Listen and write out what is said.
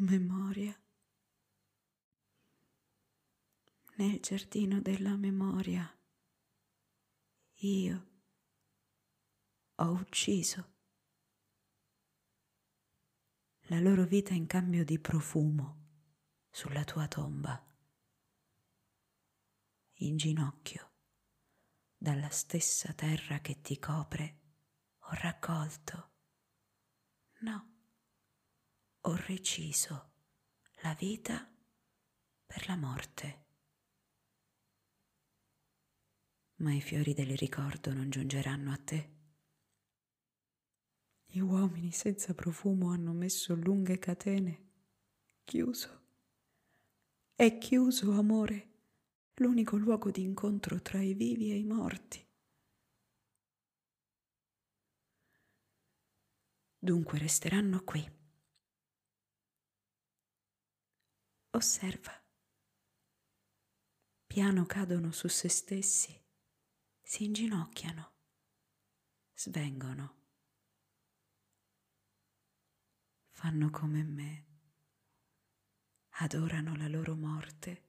Memoria. Nel giardino della memoria io ho ucciso la loro vita in cambio di profumo sulla tua tomba, in ginocchio, dalla stessa terra che ti copre, ho raccolto, no, ho reciso la vita per la morte. Ma i fiori del ricordo non giungeranno a te. Gli uomini senza profumo hanno messo lunghe catene. Chiuso. È chiuso, amore, l'unico luogo di incontro tra i vivi e i morti. Dunque resteranno qui. Osserva. Piano cadono su se stessi, si inginocchiano, svengono fanno come me, adorano la loro morte